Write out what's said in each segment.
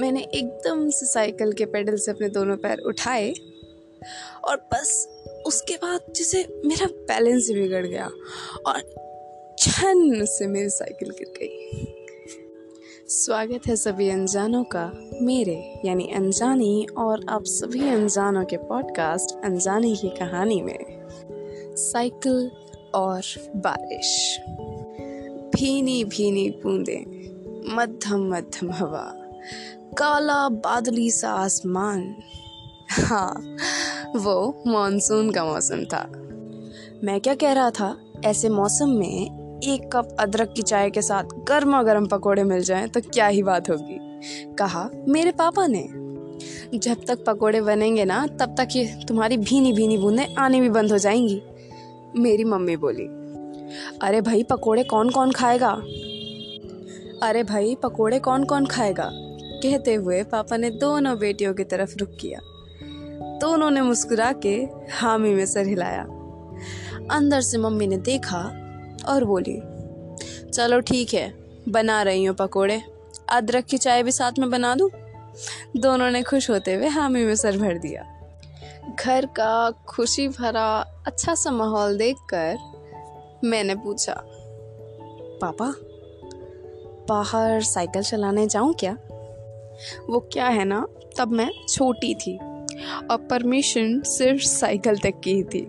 मैंने एकदम से साइकिल के पेडल से अपने दोनों पैर उठाए और बस उसके बाद जैसे मेरा बैलेंस ही बिगड़ गया और छन से मेरी साइकिल गिर गई। स्वागत है सभी अनजानों का, मेरे, यानी अनजानी और आप सभी अनजानों के पॉडकास्ट अनजानी की कहानी में। साइकिल और बारिश। भीनी भीनी बूंदें मध्यम मध्यम हवा। काला बादली सा आसमान। हाँ वो मानसून का मौसम था। मैं क्या कह रहा था? ऐसे मौसम में एक कप अदरक की चाय के साथ गर्मा गर्म पकोड़े मिल जाएँ तो क्या ही बात होगी? कहा, मेरे पापा ने। जब तक पकोड़े बनेंगे ना, तब तक ये तुम्हारी भीनी भीनी बूंदें आने भी बंद हो जाएँगी। मेरी मम्मी बोली, अरे भाई, पकोड़े कौन कौन खाएगा? अरे भाई, पकोड़े कौन कौन खाएगा? कहते हुए पापा ने दोनों बेटियों की तरफ़ रुक किया। दोनों ने मुस्कुरा के हामी में सर हिलाया। अंदर से मम्मी ने देखा और बोली, चलो ठीक है, बना रही हूँ पकोड़े। अदरक की चाय भी साथ में बना दूँ? दोनों ने खुश होते हुए हामी में सर भर दिया। घर का खुशी भरा अच्छा सा माहौल देखकर मैंने पूछा, पापा, बाहर साइकिल चलाने जाऊँ क्या? वो क्या है ना, तब मैं छोटी थी और परमिशन सिर्फ़ साइकिल तक की ही थी।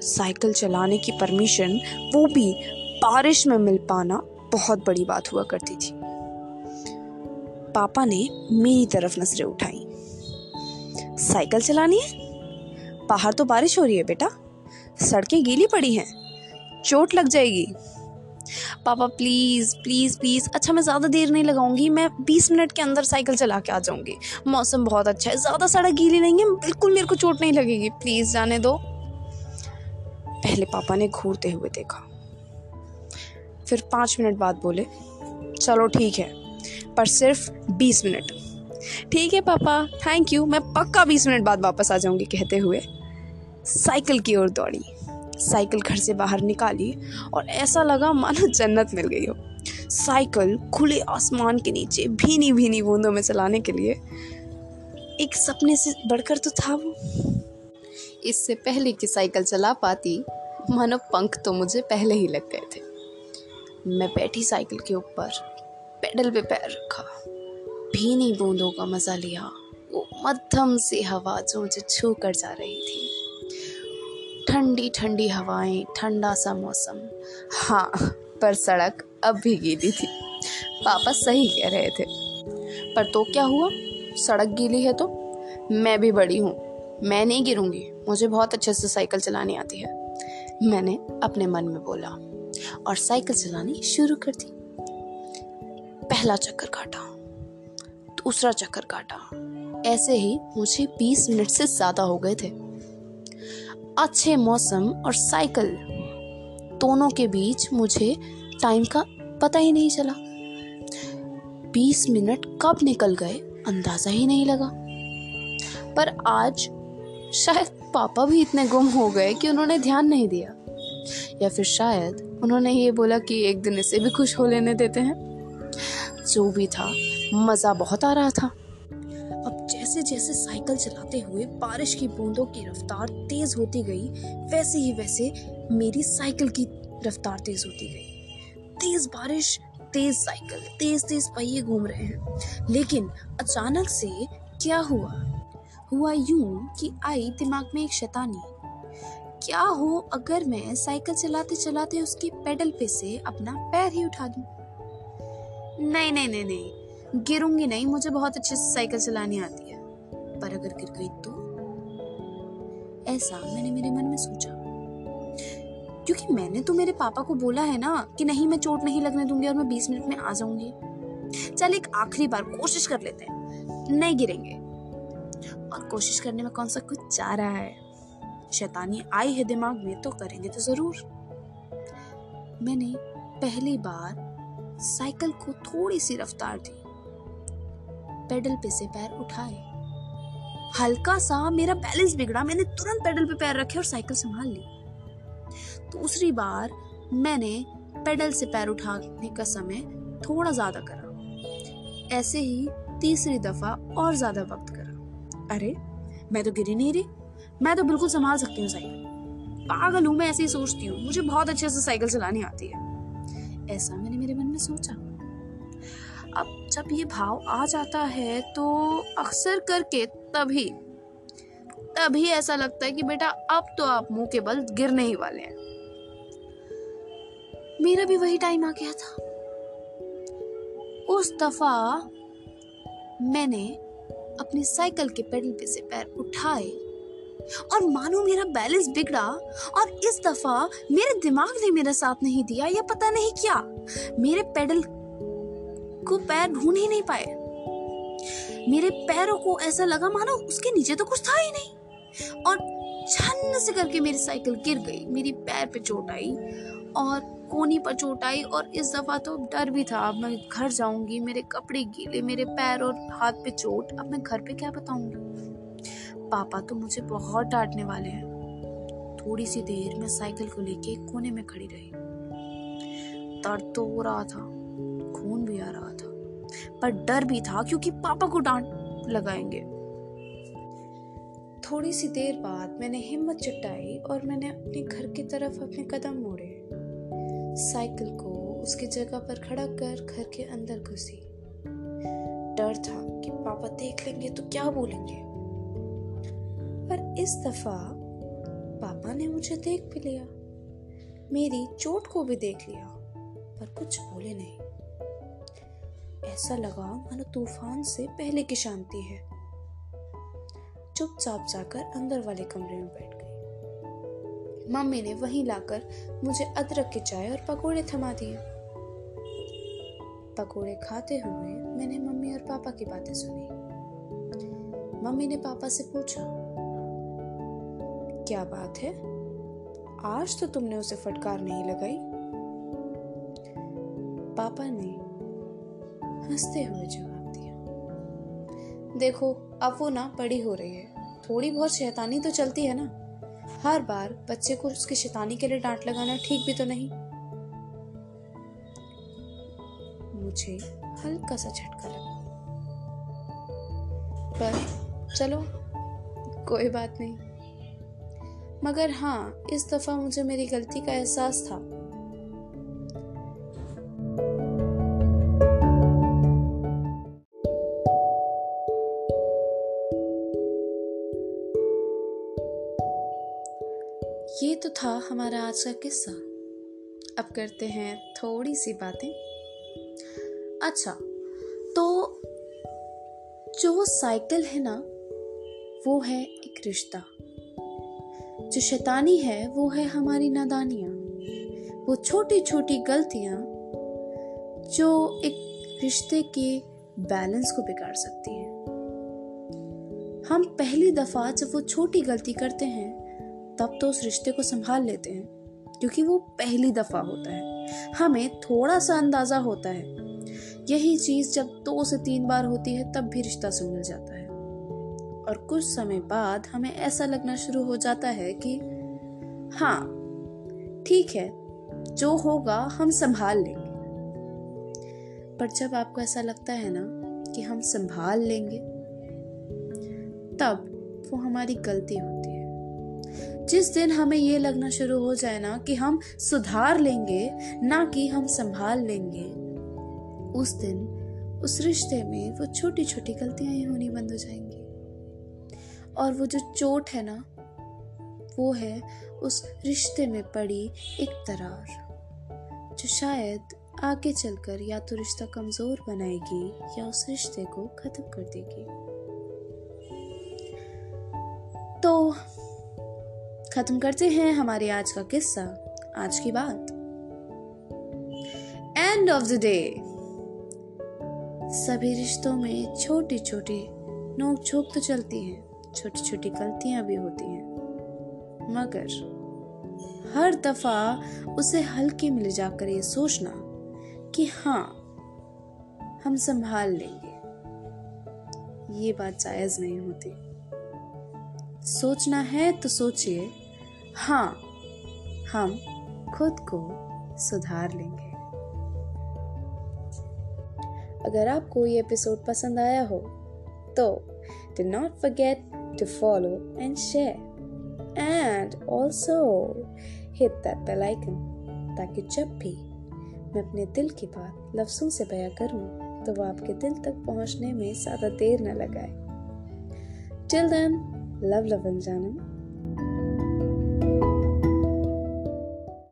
साइकिल चलाने की परमिशन वो भी बारिश में मिल पाना बहुत बड़ी बात हुआ करती थी। पापा ने मेरी तरफ़ नज़रें उठाई। साइकिल चलानी है? बाहर तो बारिश हो रही है बेटा। सड़कें गीली पड़ी हैं। चोट लग जाएगी। पापा प्लीज़ प्लीज़ प्लीज़ अच्छा मैं ज़्यादा देर नहीं लगाऊँगी, मैं बीस मिनट के अंदर साइकिल चला के आ जाऊँगी। मौसम बहुत अच्छा है। ज़्यादा सड़क गीली नहीं है, बिल्कुल मेरे को चोट नहीं लगेगी। प्लीज़ जाने दो। पहले पापा ने घूरते हुए देखा। फिर पाँच मिनट बाद बोले, चलो, ठीक है, पर सिर्फ़ बीस मिनट। ठीक है, पापा थैंक यू मैं पक्का बीस मिनट बाद वापस आ जाऊँगी, कहते हुए साइकिल की ओर दौड़ी। साइकिल घर से बाहर निकाली और ऐसा लगा मानो जन्नत मिल गई हो। साइकिल खुले आसमान के नीचे भीनी भीनी बूंदों में चलाने के लिए। एक सपने से बढ़कर तो था वो। इससे पहले कि साइकिल चला पाती, मानो पंख तो मुझे पहले ही लग गए थे। मैं बैठी साइकिल के ऊपर, पेडल पे पैर रखा। भीनी बूंदों का मज़ा लिया। वो मध्यम सी हवा जो मुझे छू कर जा रही थी। ठंडी ठंडी हवाएँ, ठंडा सा मौसम। हाँ पर सड़क अब भी गीली थी। पापा सही कह रहे थे। पर तो क्या हुआ? सड़क गीली है तो? मैं भी बड़ी हूँ। मैं नहीं गिरूँगी। मुझे बहुत अच्छे से साइकिल चलानी आती है। मैंने अपने मन में बोला, और साइकिल चलानी शुरू कर दी। पहला चक्कर काटा, दूसरा चक्कर काटा। ऐसे ही मुझे 20 मिनट से ज़्यादा हो गए थे। अच्छे मौसम और साइकिल। दोनों के बीच मुझे टाइम का पता ही नहीं चला। बीस मिनट कब निकल गए, अंदाज़ा ही नहीं लगा। पर आज शायद पापा भी इतने गुम हो गए कि उन्होंने ध्यान नहीं दिया। या फिर शायद उन्होंने ये बोला कि एक दिन इसे भी खुश हो लेने देते हैं। जो भी था, मज़ा बहुत आ रहा था। जैसे साइकिल चलाते हुए बारिश की बूंदों की रफ्तार तेज होती गई, वैसे ही वैसे मेरी साइकिल की रफ्तार तेज होती गई। तेज बारिश, तेज साइकिल, तेज तेज पहिए घूम रहे हैं। लेकिन अचानक से क्या हुआ? हुआ यूँ कि आई दिमाग में एक शैतानी। क्या हो अगर मैं साइकिल चलाते चलाते उसके पेडल पे से अपना पैर ही उठा दूँ? नहीं नहीं नहीं नहीं। गिरूँगी नहीं, मुझे बहुत अच्छे से साइकिल चलानी आती। पर अगर गिर गई तो? ऐसा मैंने मेरे मन में सोचा। क्योंकि मैंने तो मेरे पापा को बोला है ना कि नहीं, मैं चोट नहीं लगने दूँगी और मैं बीस मिनट में आ जाऊँगी। चल, एक आखिरी बार कोशिश कर लेते हैं। नहीं गिरेंगे। और कोशिश करने में कौन सा कुछ जा रहा है? शैतानी आई है दिमाग में तो करेंगे तो ज़रूर। मैंने पहली बार साइकिल को थोड़ी सी रफ्तार दी। पेडल पे से पैर उठाए। हल्का सा मेरा बैलेंस बिगड़ा, मैंने तुरंत पेडल पे पैर रखे और साइकिल संभाल ली। दूसरी बार मैंने पेडल से पैर उठाने का समय थोड़ा ज़्यादा करा। ऐसे ही तीसरी दफ़ा और ज़्यादा वक्त करा। अरे, मैं तो गिरी नहीं रही। मैं तो बिल्कुल संभाल सकती हूँ साइकिल। पागल हूँ, मैं ऐसे ही सोचती हूँ। मुझे बहुत अच्छे से साइकिल चलानी आती है। ऐसा मैंने मेरे मन में सोचा। अब जब ये भाव आ जाता है तो अक्सर करके तभी तभी ऐसा लगता है कि बेटा अब तो आप मुँह के बल गिरने ही वाले हैं। मेरा भी वही टाइम आ गया था। उस दफ़ा मैंने अपनी साइकिल के पेडल पे से पैर उठाए और मानो मेरा बैलेंस बिगड़ा और इस दफ़ा मेरे दिमाग ने मेरा साथ नहीं दिया या पता नहीं क्या, मेरे पेडल को पैर ढूंढ ही नहीं पाए। मेरे पैरों को ऐसा लगा मानो उसके नीचे तो कुछ था ही नहीं। और छन्न से करके मेरी साइकिल गिर गई, मेरी पैर पे चोट आई और कोनी पर चोट आई और इस दफ़ा तो डर भी था। अब मैं घर जाऊँगी, मेरे कपड़े गीले, मेरे पैर और हाथ पे चोट। अब मैं घर पे क्या बताऊँगी? पापा तो मुझे बहुत डांटने वाले हैं। थोड़ी सी देर मैं साइकिल को लेके कोने में खड़ी रही। दर्द तो हो रहा था, खून भी आ रहा था। पर डर भी था क्योंकि पापा को डांट लगाएँगे। थोड़ी सी देर बाद मैंने हिम्मत जुटाई और मैंने अपने घर की तरफ़ अपने कदम मोड़े। साइकिल को उसकी जगह पर खड़ा कर घर के अंदर घुसी। डर था कि पापा देख लेंगे तो क्या बोलेंगे। पर इस दफ़ा पापा ने मुझे देख भी लिया। मेरी चोट को भी देख लिया, पर कुछ बोले नहीं। ऐसा लगा मानो तूफ़ान से पहले की शांति है। चुपचाप जाकर अंदर वाले कमरे में बैठ गई। मम्मी ने वहीं लाकर मुझे अदरक की चाय और पकोड़े थमा दिए। पकोड़े खाते हुए मैंने मम्मी और पापा की बातें सुनी। मम्मी ने पापा से पूछा, क्या बात है? आज तो तुमने उसे फटकार नहीं लगाई? पापा ने हँसते हुए जवाब दिया। देखो, अब वो ना बड़ी हो रही है। थोड़ी बहुत शैतानी तो चलती है ना। हर बार बच्चे को उसकी शैतानी के लिए डांट लगाना ठीक भी तो नहीं। मुझे हल्का सा झटका लगा। पर चलो, कोई बात नहीं। मगर हाँ इस दफ़ा मुझे मेरी गलती का एहसास था। ये तो था हमारा आज का किस्सा। अब करते हैं थोड़ी सी बातें। अच्छा तो जो साइकिल है ना, वो है एक रिश्ता। जो शैतानी है, वो है हमारी नादानियाँ। वो छोटी छोटी गलतियाँ जो एक रिश्ते के बैलेंस को बिगाड़ सकती हैं। हम पहली दफ़ा जब वो छोटी गलती करते हैं तब तो उस रिश्ते को संभाल लेते हैं, क्योंकि वो पहली दफ़ा होता है। हमें थोड़ा सा अंदाज़ा होता है। यही चीज़ जब दो से तीन बार होती है, तब भी रिश्ता संभल जाता है। और कुछ समय बाद हमें ऐसा लगना शुरू हो जाता है कि हाँ ठीक है, जो होगा हम संभाल लेंगे। पर जब आपको ऐसा लगता है ना कि हम संभाल लेंगे, तब वो हमारी गलती होती है। जिस दिन हमें ये लगना शुरू हो जाए ना कि हम सुधार लेंगे, ना कि हम संभाल लेंगे, उस दिन, उस रिश्ते में वो छोटी छोटी गलतियाँ ही होनी बंद हो जाएँगी। और वो जो चोट है ना, वो है उस रिश्ते में पड़ी एक दरार जो शायद आगे चलकर या तो रिश्ता कमज़ोर बनाएगी या उस रिश्ते को खत्म कर देगी। खत्म करते हैं हमारे आज का किस्सा। आज की बात। एंड ऑफ़ द डे सभी रिश्तों में छोटी छोटी नोक झोंक तो चलती है। छोटी छोटी गलतियाँ भी होती हैं। मगर हर दफ़ा उसे हल्के में ले जाकर ये सोचना कि हाँ हम संभाल लेंगे। ये बात जायज़ नहीं होती। सोचना है तो सोचिए। हाँ हम खुद को सुधार लेंगे। अगर आपको ये एपिसोड पसंद आया हो तो do not forget to follow and share and also hit that bell icon ताकि जब भी मैं अपने दिल की बात लफ्ज़ों से बयां करूँ तो वो आपके दिल तक पहुँचने में ज़्यादा देर न लगाए। टिल देन लव लव जानम